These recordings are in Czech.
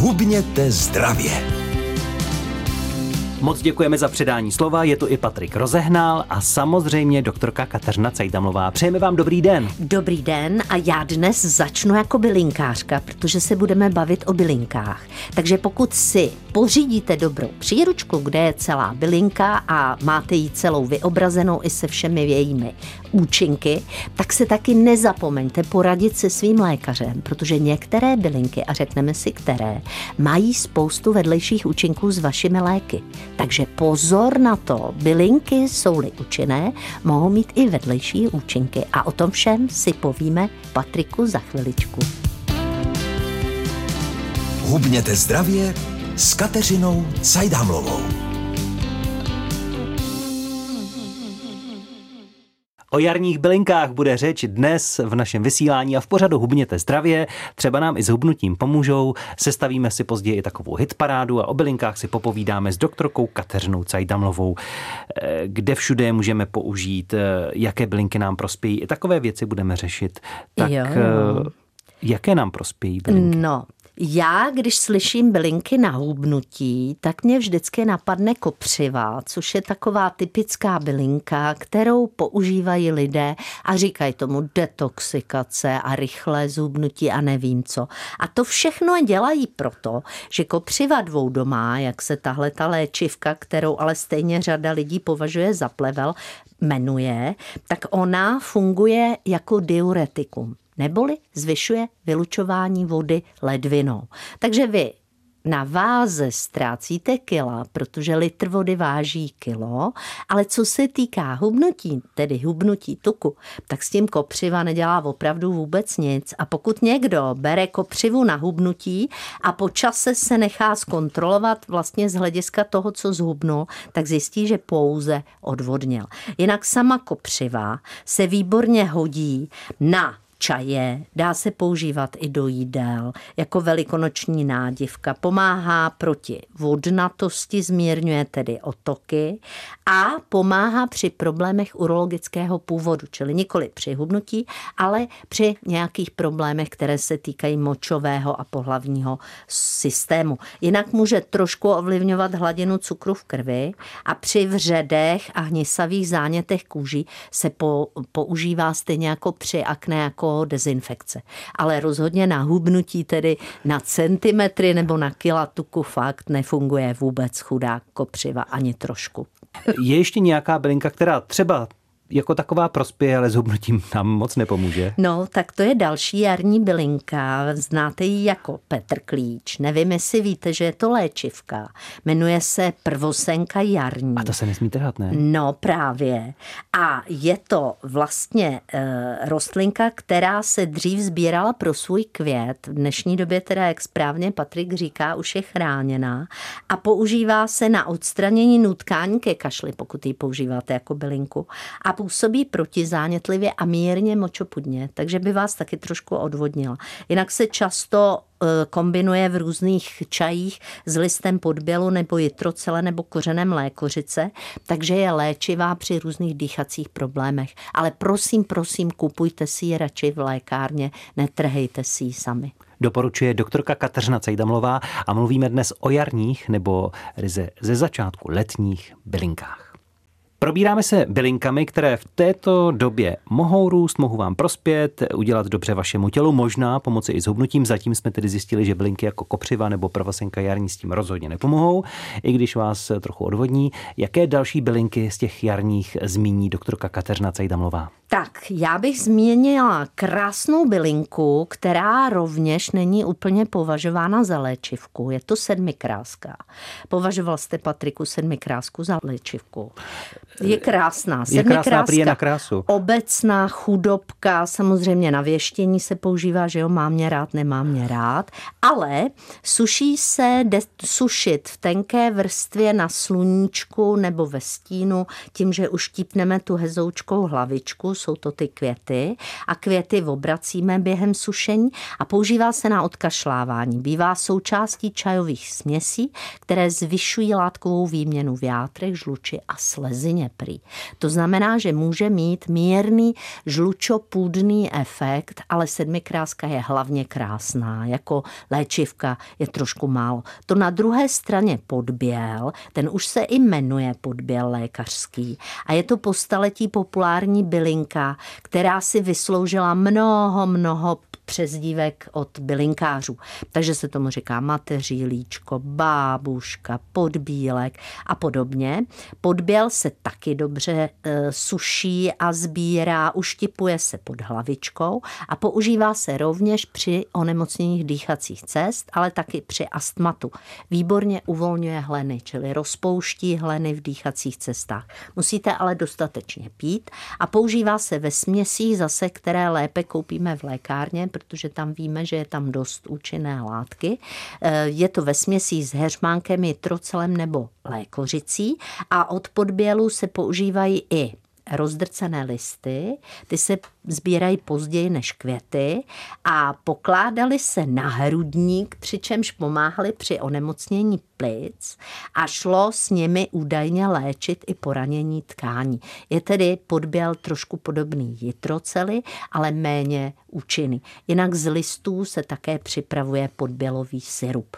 Hubněte zdravě. Moc děkujeme za předání slova, je to i Patrik Rozehnal a samozřejmě doktorka Kateřina Cajdamlová. Přejeme vám dobrý den. Dobrý den a já dnes začnu jako bylinkářka, protože se budeme bavit o bylinkách. Takže pokud si pořídíte dobrou příručku, kde je celá bylinka a máte ji celou vyobrazenou i se všemi jejími účinky, tak se taky nezapomeňte poradit se svým lékařem, protože některé bylinky, a řekneme si které, mají spoustu vedlejších účinků s vašimi léky. Takže pozor na to, bylinky jsou-li účinné, mohou mít i vedlejší účinky. A o tom všem si povíme Patriku za chviličku. Hubněte zdravě s Kateřinou Cajdámlovou. O jarních bylinkách bude řeč dnes v našem vysílání a v pořadu Hubněte zdravě. Třeba nám i s hubnutím pomůžou. Sestavíme si později i takovou hitparádu a o bylinkách si popovídáme s doktorkou Kateřinou Cajdamlovou, eh, kde všude je můžeme použít, eh, jaké bylinky nám prospějí. I takové věci budeme řešit. Tak jo. Eh, jaké nám prospějí bylinky? No, já, když slyším bylinky na hubnutí, tak mě vždycky napadne kopřiva, což je taková typická bylinka, kterou používají lidé a říkají tomu detoxikace a rychlé zhubnutí a nevím co. A to všechno dělají proto, že kopřiva dvoudomá, jak se tahle ta léčivka, kterou ale stejně řada lidí považuje za plevel, jmenuje, tak ona funguje jako diuretikum neboli zvyšuje vylučování vody ledvinou. Takže vy na váze ztrácíte kila, protože litr vody váží kilo, ale co se týká hubnutí, tedy hubnutí tuku, tak s tím kopřiva nedělá opravdu vůbec nic. A pokud někdo bere kopřivu na hubnutí a po čase se nechá zkontrolovat vlastně z hlediska toho, co zhubnul, tak zjistí, že pouze odvodnil. Jinak sama kopřiva se výborně hodí na čaje, dá se používat i do jídel, jako velikonoční nádivka, pomáhá proti vodnatosti, zmírňuje tedy otoky a pomáhá při problémech urologického původu, čili nikoli při hubnutí, ale při nějakých problémech, které se týkají močového a pohlavního systému. Jinak může trošku ovlivňovat hladinu cukru v krvi a při vředech a hnisavých zánětech kůží se po, používá stejně jako při akné, jako jako dezinfekce. Ale rozhodně na hubnutí, tedy na centimetry nebo na kila tuku fakt nefunguje vůbec chudá kopřiva ani trošku. Je ještě nějaká bylinka, která třeba jako taková prospěje, ale zhubnutím nám moc nepomůže. No, tak to je další jarní bylinka. Znáte ji jako Petr Klíč. Nevím, jestli víte, že je to léčivka. Jmenuje se prvosenka jarní. A to se nesmí trhat, ne? No, právě. A je to vlastně e, rostlinka, která se dřív sbírala pro svůj květ. V dnešní době teda, jak správně Patrik říká, už je chráněná. A používá se na odstranění nutkání ke kašli, pokud ji používáte jako bylinku. A působí protizánětlivě a mírně močopudně, takže by vás taky trošku odvodnila. Jinak se často e, kombinuje v různých čajích s listem podbělu nebo jitrocele nebo kořenem lékořice, takže je léčivá při různých dýchacích problémech. Ale prosím, prosím, kupujte si ji radši v lékárně, netrhejte si ji sami doporučuje doktorka Kateřina Cejdamlová a mluvíme dnes o jarních nebo ryze ze začátku letních bylinkách. Probíráme se bylinkami, které v této době mohou růst, mohou vám prospět, udělat dobře vašemu tělu, možná pomoci i zhubnutím. Zatím jsme tedy zjistili, že bylinky jako kopřiva nebo prvasenka jarní s tím rozhodně nepomohou, i když vás trochu odvodní. Jaké další bylinky z těch jarních zmíní doktorka Kateřina Cejdamlová? Tak, já bych zmínila krásnou bylinku, která rovněž není úplně považována za léčivku. Je to sedmikráska. Považoval jste, Patriku, sedmikrásku za léčivku? Je krásná. Je krásná, prý je na krásu. Obecná chudobka, samozřejmě na věštění se používá, že jo, mám mě rád, nemám mě rád, ale suší se, jde sušit v tenké vrstvě na sluníčku nebo ve stínu, tím, že uštípneme tu hezoučkou hlavičku, jsou to ty květy a květy obracíme během sušení a používá se na odkašlávání. Bývá součástí čajových směsí, které zvyšují látkovou výměnu v játrech, žluči a slezině prý. To znamená, že může mít mírný žlučopůdný efekt, ale sedmikráska je hlavně krásná, jako léčivka je trošku málo. To na druhé straně podběl, ten už se i jmenuje podběl lékařský a je to po staletí populární bylinka, která si vysloužila mnoho, mnoho přezdívek od bylinkářů. Takže se tomu říká mateří, líčko, bábuška, podbílek a podobně. Podběl se taky dobře e, suší a sbírá, uštipuje se pod hlavičkou a používá se rovněž při onemocněních dýchacích cest, ale taky při astmatu. Výborně uvolňuje hleny, čili rozpouští hleny v dýchacích cestách. Musíte ale dostatečně pít a používá se ve směsích zase, které lépe koupíme v lékárně, protože tam víme, že je tam dost účinné látky. Eh, je to ve směsí s heřmánkem, jitrocelem nebo lékořicí a od podbělu se používají i rozdrcené listy, ty se sbírají později než květy a pokládali se na hrudník, přičemž pomáhali při onemocnění plic a šlo s nimi údajně léčit i poranění tkání. Je tedy podběl trošku podobný jitroceli, ale méně účinný. Jinak z listů se také připravuje podbělový syrup.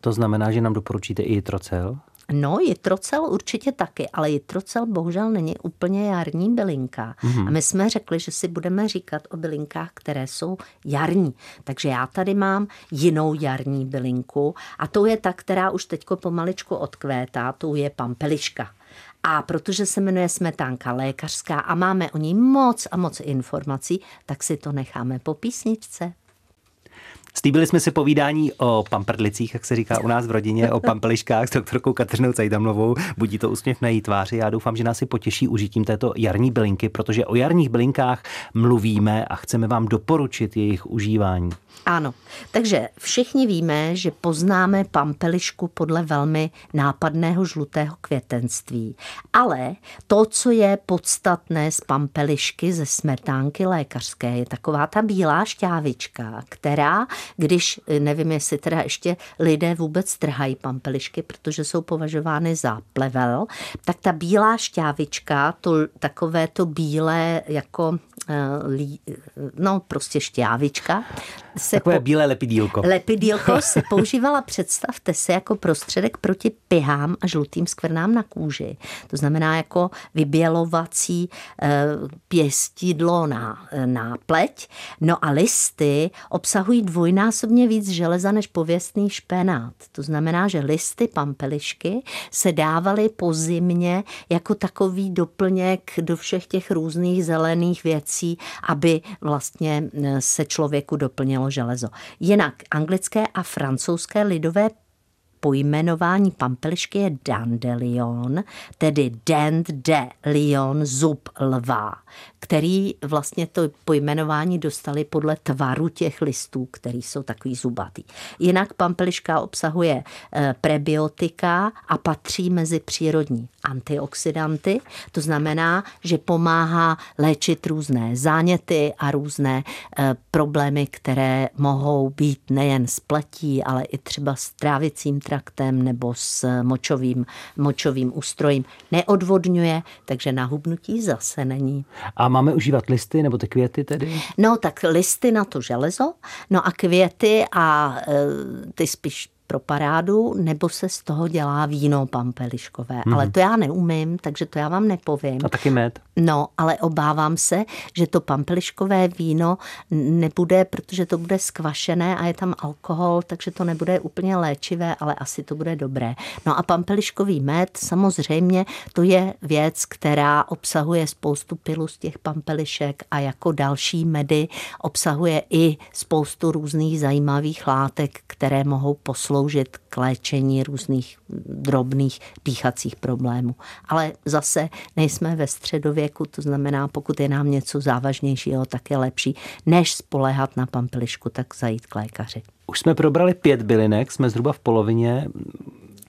To znamená, že nám doporučíte i jitrocel? No, jitrocel určitě taky, ale jitrocel bohužel není úplně jarní bylinka. Mm-hmm. A my jsme řekli, že si budeme říkat o bylinkách, které jsou jarní. Takže já tady mám jinou jarní bylinku a to je ta, která už teďko pomaličku odkvétá, to je pampeliška. A protože se jmenuje Smetánka lékařská a máme o ní moc a moc informací, tak si to necháme po písničce. Stýbili jsme si povídání o pamprdlicích, jak se říká u nás v rodině, o pampeliškách s doktorkou Kateřinou Cajdamlovou. Budí to úsměv na její tváři. Já doufám, že nás si potěší užitím této jarní bylinky, protože o jarních bylinkách mluvíme a chceme vám doporučit jejich užívání. Ano, takže všichni víme, že poznáme pampelišku podle velmi nápadného žlutého květenství. Ale to, co je podstatné z pampelišky ze smetánky lékařské, je taková ta bílá šťávička, která, když, nevím, jestli teda ještě lidé vůbec trhají pampelišky, protože jsou považovány za plevel, tak ta bílá šťávička, to takové to bílé jako, eh, no prostě šťávička, se Takové po... bílé lepidílko. Lepidílko se používala, představte se, jako prostředek proti pihám a žlutým skvrnám na kůži. To znamená jako vybělovací e, pěstidlo na, eh, na pleť. No a listy obsahují dvojnásobně víc železa než pověstný špenát. To znamená, že listy pampelišky se dávaly po zimě jako takový doplněk do všech těch různých zelených věcí, aby vlastně eh, se člověku doplnilo železo. Jinak anglické a francouzské lidové pojmenování pampelišky je dandelion, tedy dent de lion, zub lva který vlastně to pojmenování dostali podle tvaru těch listů, který jsou takový zubatý. Jinak pampeliška obsahuje eh, prebiotika a patří mezi přírodní antioxidanty. To znamená, že pomáhá léčit různé záněty a různé eh, problémy, které mohou být nejen s pletí, ale i třeba s trávicím traktem nebo s močovým, močovým ústrojím. Neodvodňuje, takže na hubnutí zase není. A máme užívat listy nebo ty květy tedy? No tak listy na to železo, no a květy a e, ty spíš pro parádu, nebo se z toho dělá víno pampeliškové. Mm. Ale to já neumím, takže to já vám nepovím. A taky med. No, ale obávám se, že to pampeliškové víno nebude, protože to bude skvašené a je tam alkohol, takže to nebude úplně léčivé, ale asi to bude dobré. No a pampeliškový med, samozřejmě, to je věc, která obsahuje spoustu pilu z těch pampelišek a jako další medy obsahuje i spoustu různých zajímavých látek, které mohou posloužit sloužit k léčení různých drobných dýchacích problémů. Ale zase nejsme ve středověku, to znamená, pokud je nám něco závažnějšího, tak je lepší, než spolehat na pampelišku, tak zajít k lékaři. Už jsme probrali pět bylinek, jsme zhruba v polovině.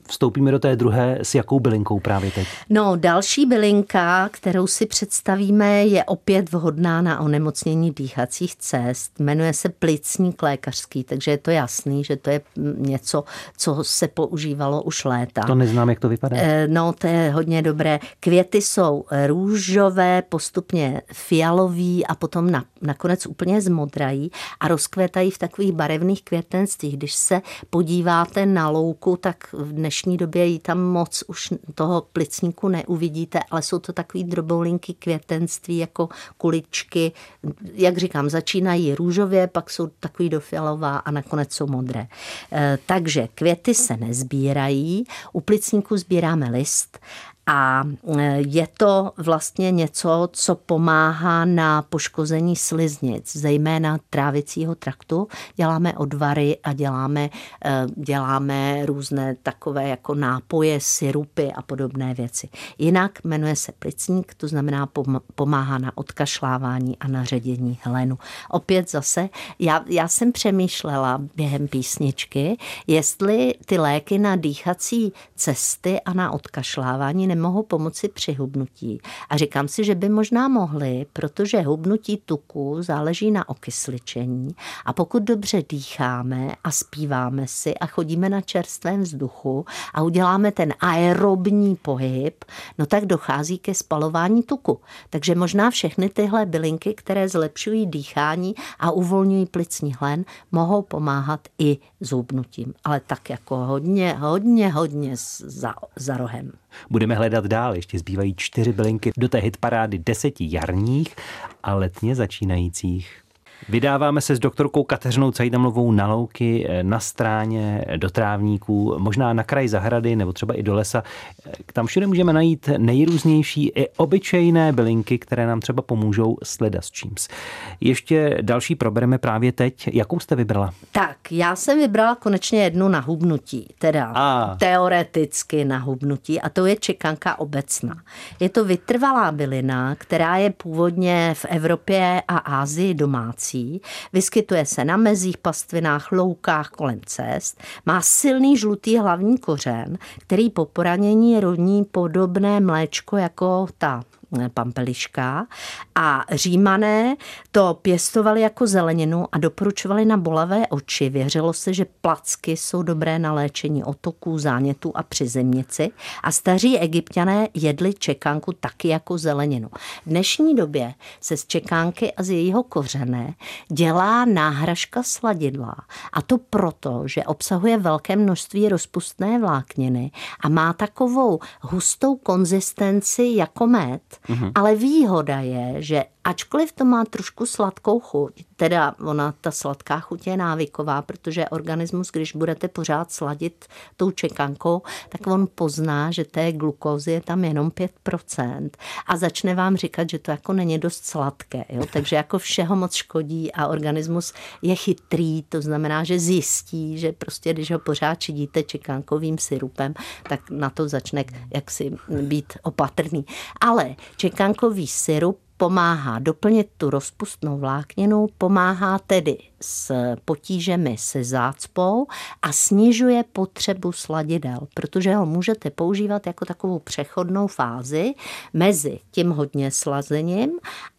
Vstoupíme do té druhé, s jakou bylinkou právě teď? No, další bylinka, kterou si představíme, je opět vhodná na onemocnění dýchacích cest. Jmenuje se plicník lékařský, takže je to jasný, že to je něco, co se používalo už léta. To neznám, jak to vypadá. Eh, no, to je hodně dobré. Květy jsou růžové, postupně fialový a potom na, nakonec úplně zmodrají a rozkvétají v takových barevných květenstvích. Když se podíváte na louku, tak v dnešní době ji tam moc už toho plicníku neuvidíte, ale jsou to takový droboulinky květenství jako kuličky. Jak říkám, začínají růžově, pak jsou takový dofialová a nakonec jsou modré. Eh, takže květy se nezbírají, u plicníku sbíráme list a e, je to vlastně něco, co pomáhá na poškození sliznic, zejména trávicího traktu. Děláme odvary a děláme, e, děláme různé takové jako nápoje, syrupy a podobné věci. Jinak jmenuje se plicník, to znamená pomáhá na odkašlávání a na ředění hlenu. Opět zase, já, já jsem přemýšlela během písničky, jestli ty léky na dýchací cesty a na odkašlávání nemohou pomoci při hubnutí. A říkám si, že by možná mohly, protože hubnutí tuku záleží na okysličení a pokud dobře dýcháme a zpíváme si a chodíme na čerstvém vzduchu a uděláme ten aerobní pohyb, no tak dochází ke spalování tuku. Takže možná všechny tyhle bylinky, které zlepšují dýchání a uvolňují plicní hlen, mohou pomáhat i zhubnutím. Ale tak jako hodně, hodně, hodně za, za rohem. Budeme hledat dál, ještě zbývají čtyři bylinky do té hitparády deseti jarních a letně začínajících. Vydáváme se s doktorkou Kateřinou Cajdamlovou na louky, na stráně, do trávníků, možná na kraj zahrady nebo třeba i do lesa. Tam všude můžeme najít nejrůznější i obyčejné bylinky, které nám třeba pomůžou sleda s číms. Ještě další probereme právě teď. Jakou jste vybrala? Tak, já jsem vybrala konečně jednu na hubnutí, teda a. teoreticky na hubnutí a to je čekanka obecná. Je to vytrvalá bylina, která je původně v Evropě a Ázii domácí věcí, vyskytuje se na mezích, pastvinách, loukách kolem cest, má silný žlutý hlavní kořen, který po poranění rodní podobné mléčko jako ta pampeliška a římané to pěstovali jako zeleninu a doporučovali na bolavé oči. Věřilo se, že placky jsou dobré na léčení otoků, zánětů a přizemnici a staří egyptiané jedli čekánku taky jako zeleninu. V dnešní době se z čekánky a z jejího kořene dělá náhražka sladidla a to proto, že obsahuje velké množství rozpustné vlákniny a má takovou hustou konzistenci jako med, Mm-hmm. Ale výhoda je, že ačkoliv to má trošku sladkou chuť, teda ona, ta sladká chuť je návyková, protože organismus, když budete pořád sladit tou čekankou, tak on pozná, že té glukózy je tam jenom 5% a začne vám říkat, že to jako není dost sladké. Jo? Takže jako všeho moc škodí a organismus je chytrý, to znamená, že zjistí, že prostě když ho pořád čidíte čekankovým syrupem, tak na to začne jaksi být opatrný. Ale čekankový syrup pomáhá doplnit tu rozpustnou vlákninu, pomáhá tedy s potížemi se zácpou a snižuje potřebu sladidel, protože ho můžete používat jako takovou přechodnou fázi mezi tím hodně slazením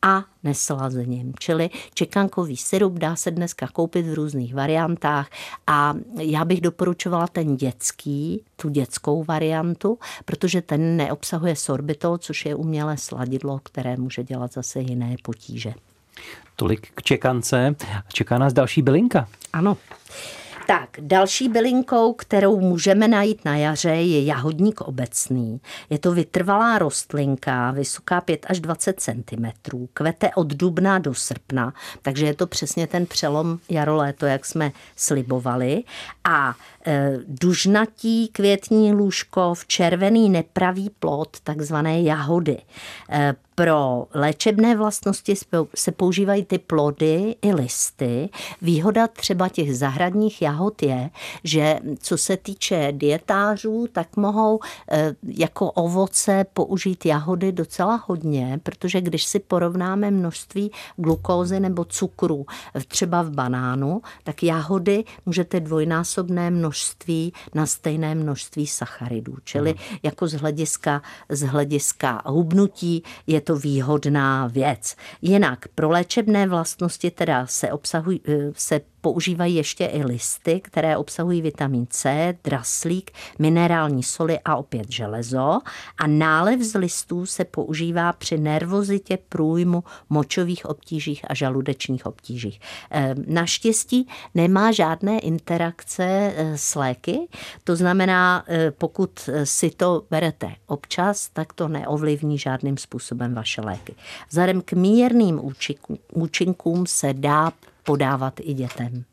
a neslazením. Čili čekankový syrup dá se dneska koupit v různých variantách a já bych doporučovala ten dětský, tu dětskou variantu, protože ten neobsahuje sorbitol, což je umělé sladidlo, které může dělat zase jiné potíže. Tolik k čekance. Čeká nás další bylinka. Ano. Tak, další bylinkou, kterou můžeme najít na jaře, je jahodník obecný. Je to vytrvalá rostlinka, vysoká 5 až 20 cm, kvete od dubna do srpna, takže je to přesně ten přelom jaro-léto, jak jsme slibovali. A dužnatí květní lůžko v červený nepravý plot, takzvané jahody. E, Pro léčebné vlastnosti se používají ty plody i listy. Výhoda třeba těch zahradních jahod je, že co se týče dietářů, tak mohou eh, jako ovoce použít jahody docela hodně, protože když si porovnáme množství glukózy nebo cukru třeba v banánu, tak jahody můžete dvojnásobné množství na stejné množství sacharidů. Čili hmm. jako z hlediska, z hlediska hubnutí je to výhodná věc. Jinak pro léčebné vlastnosti teda se obsahují, eh, se používají ještě i listy, které obsahují vitamin C, draslík, minerální soli a opět železo. A nálev z listů se používá při nervozitě, průjmu, močových obtížích a žaludečních obtížích. Ehm, naštěstí nemá žádné interakce eh, s léky, to znamená, eh, pokud si to berete občas, tak to neovlivní žádným způsobem vaše léky. Vzhledem k mírným účinkům se dá podávat i dětem.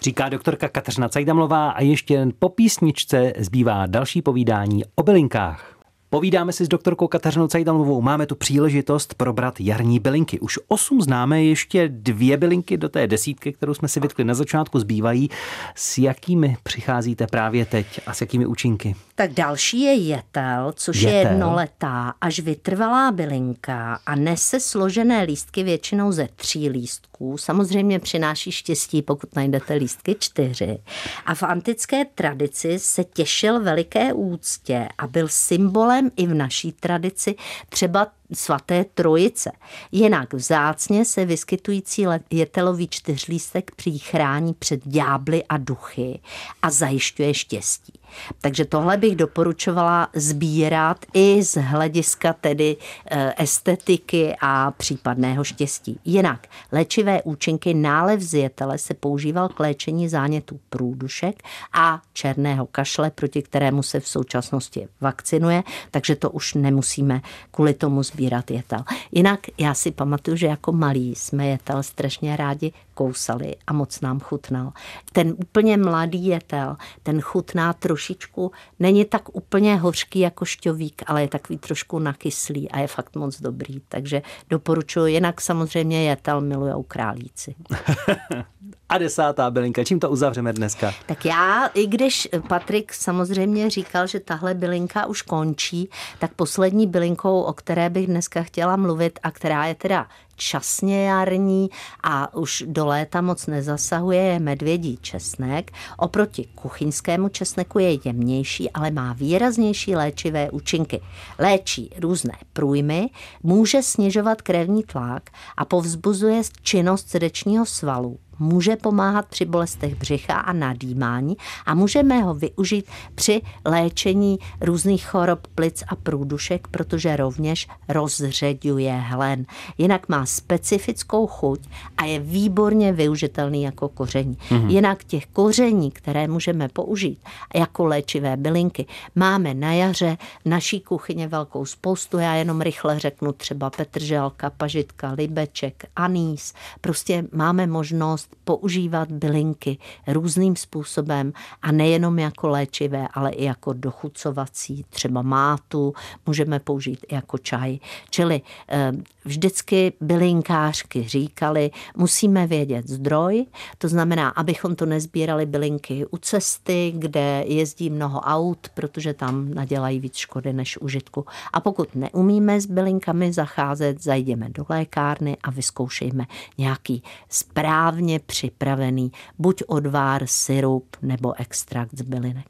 Říká doktorka Kateřina Cajdamlová a ještě po písničce zbývá další povídání o bylinkách. Povídáme si s doktorkou Kateřinou Cajdalovou. Máme tu příležitost probrat jarní bylinky. Už osm známe, ještě dvě bylinky do té desítky, kterou jsme si vytkli na začátku, zbývají. S jakými přicházíte právě teď a s jakými účinky? Tak další je jetel, což jetel. je jednoletá až vytrvalá bylinka a nese složené lístky většinou ze tří lístků. Samozřejmě přináší štěstí, pokud najdete lístky čtyři. A v antické tradici se těšil veliké úctě a byl symbolem i v naší tradici třeba svaté trojice. Jinak vzácně se vyskytující jetelový čtyřlístek přichrání před ďábly a duchy a zajišťuje štěstí. Takže tohle bych doporučovala sbírat i z hlediska tedy eh, estetiky a případného štěstí. Jinak léčivé účinky nálev z jetele se používal k léčení zánětů průdušek a černého kašle, proti kterému se v současnosti vakcinuje, takže to už nemusíme kvůli tomu sbírat jetel. Jinak já si pamatuju, že jako malí jsme jetel strašně rádi kousali a moc nám chutnal. Ten úplně mladý jetel, ten chutná trošičku, není tak úplně hořký jako šťovík, ale je takový trošku nakyslý a je fakt moc dobrý. Takže doporučuji, jinak samozřejmě jetel milujou králíci. a desátá bylinka, čím to uzavřeme dneska? Tak já, i když Patrik samozřejmě říkal, že tahle bylinka už končí, tak poslední bylinkou, o které bych dneska chtěla mluvit a která je teda časně jarní a už do léta moc nezasahuje, je medvědí česnek. Oproti kuchyňskému česneku je jemnější, ale má výraznější léčivé účinky. Léčí různé průjmy, může snižovat krevní tlak a povzbuzuje činnost srdečního svalu může pomáhat při bolestech břicha a nadýmání a můžeme ho využít při léčení různých chorob plic a průdušek, protože rovněž rozředuje hlen. Jinak má specifickou chuť a je výborně využitelný jako koření. Mm-hmm. Jinak těch koření, které můžeme použít jako léčivé bylinky, máme na jaře v naší kuchyně velkou spoustu. Já jenom rychle řeknu třeba petrželka, pažitka, libeček, anýs. Prostě máme možnost používat bylinky různým způsobem a nejenom jako léčivé, ale i jako dochucovací, třeba mátu, můžeme použít i jako čaj. Čili eh, vždycky bylinkářky říkali, musíme vědět zdroj, to znamená, abychom to nezbírali bylinky u cesty, kde jezdí mnoho aut, protože tam nadělají víc škody než užitku. A pokud neumíme s bylinkami zacházet, zajdeme do lékárny a vyzkoušejme nějaký správně připravený buď odvár, syrup nebo extrakt z bylinek.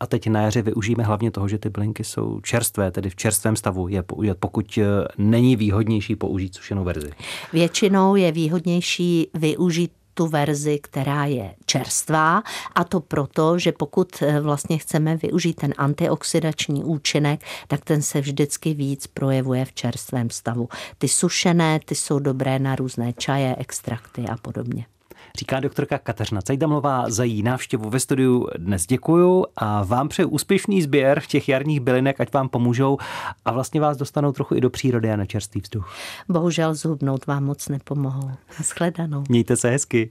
A teď na jaře využijeme hlavně toho, že ty bylinky jsou čerstvé, tedy v čerstvém stavu, je, pokud eh, není výhodnější použít sušenou verzi. Většinou je výhodnější využít tu verzi, která je čerstvá a to proto, že pokud eh, vlastně chceme využít ten antioxidační účinek, tak ten se vždycky víc projevuje v čerstvém stavu. Ty sušené, ty jsou dobré na různé čaje, extrakty a podobně. Říká doktorka Kateřina Cajdamlová za její návštěvu ve studiu. Dnes děkuju a vám přeju úspěšný sběr těch jarních bylinek, ať vám pomůžou a vlastně vás dostanou trochu i do přírody a na čerstvý vzduch. Bohužel zhubnout vám moc nepomohou. Shledanou. Mějte se hezky.